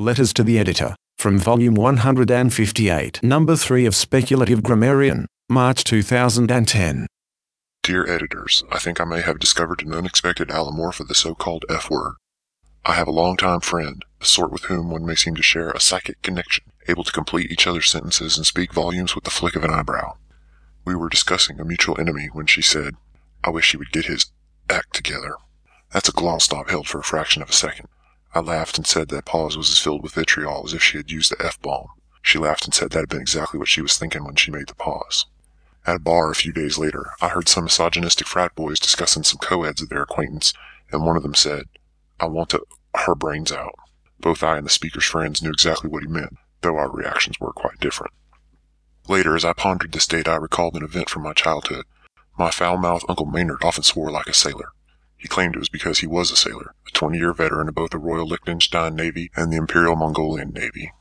Letters to the Editor, from Volume 158, Number 3 of Speculative Grammarian, March 2010. Dear editors, I think I may have discovered an unexpected allomorph of the so-called F word. I have a longtime friend, the sort with whom one may seem to share a psychic connection, able to complete each other's sentences and speak volumes with the flick of an eyebrow. We were discussing a mutual enemy when she said, I wish he would get his act together. That's a glottal stop held for a fraction of a second. I laughed and said that pause was as filled with vitriol as if she had used the F-bomb. She laughed and said that had been exactly what she was thinking when she made the pause. At a bar a few days later, I heard some misogynistic frat boys discussing some co-eds of their acquaintance, and one of them said, I want to her brains out. Both I and the speaker's friends knew exactly what he meant, though our reactions were quite different. Later, as I pondered this date, I recalled an event from my childhood. My foul-mouthed Uncle Maynard often swore like a sailor. He claimed it was because he was a sailor, a 20-year veteran of both the Royal Liechtenstein Navy and the Imperial Mongolian Navy.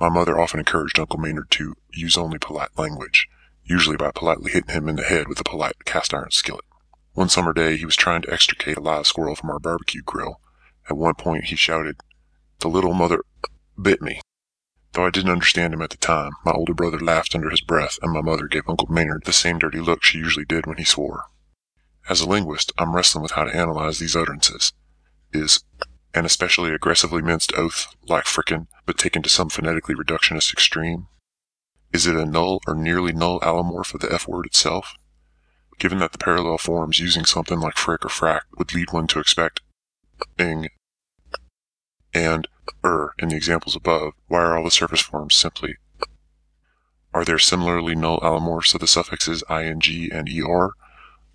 My mother often encouraged Uncle Maynard to use only polite language, usually by politely hitting him in the head with a polite cast iron skillet. One summer day, he was trying to extricate a live squirrel from our barbecue grill. At one point, he shouted, The little mother bit me. Though I didn't understand him at the time, my older brother laughed under his breath, and my mother gave Uncle Maynard the same dirty look she usually did when he swore. As a linguist, I'm wrestling with how to analyze these utterances. Is an especially aggressively minced oath like frickin', but taken to some phonetically reductionist extreme? Is it a null or nearly null allomorph of the F word itself? Given that the parallel forms using something like frick or frack would lead one to expect ing and er in the examples above, why are all the surface forms simply Are there similarly null allomorphs of the suffixes ing and er,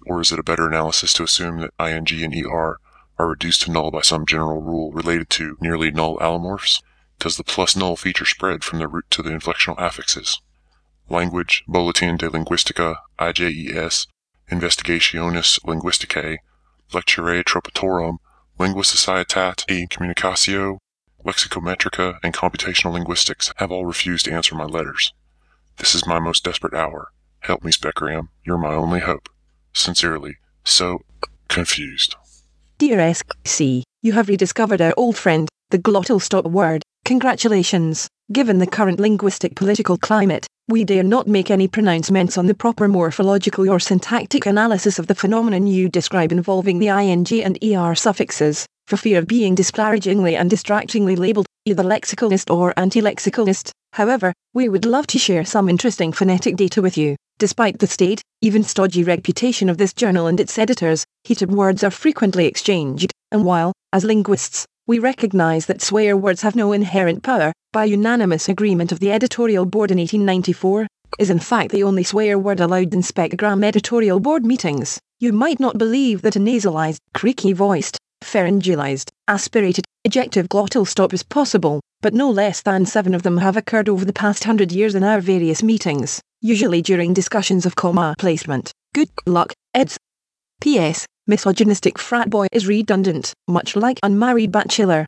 or is it a better analysis to assume that ing and er are reduced to null by some general rule related to nearly null allomorphs? Does the plus null feature spread from the root to the inflectional affixes? Language, Bulletin de Linguistica, IJES, Investigationes Linguisticae, Lecturae Tropatorum, Lingua Societate e Communicatio, Lexicometrica, and Computational Linguistics have all refused to answer my letters. This is my most desperate hour. Help me, Specgram. You're my only hope. Sincerely, so confused. Dear SC, you have rediscovered our old friend, the glottal stop word. Congratulations. Given the current linguistic political climate, we dare not make any pronouncements on the proper morphological or syntactic analysis of the phenomenon you describe involving the ing and er suffixes, for fear of being disparagingly and distractingly labelled either lexicalist or anti-lexicalist. However, we would love to share some interesting phonetic data with you. Despite the state, even stodgy reputation of this journal and its editors, heated words are frequently exchanged, and while, as linguists, we recognise that swear words have no inherent power, by unanimous agreement of the editorial board in 1894, is in fact the only swear word allowed in Specgram editorial board meetings. You might not believe that a nasalized, creaky voiced, pharyngealised, aspirated, ejective glottal stop is possible, but no less than seven of them have occurred over the past hundred years in our various meetings usually during discussions of comma placement. Good luck, Eds. P.S. Misogynistic frat boy is redundant, much like unmarried bachelor.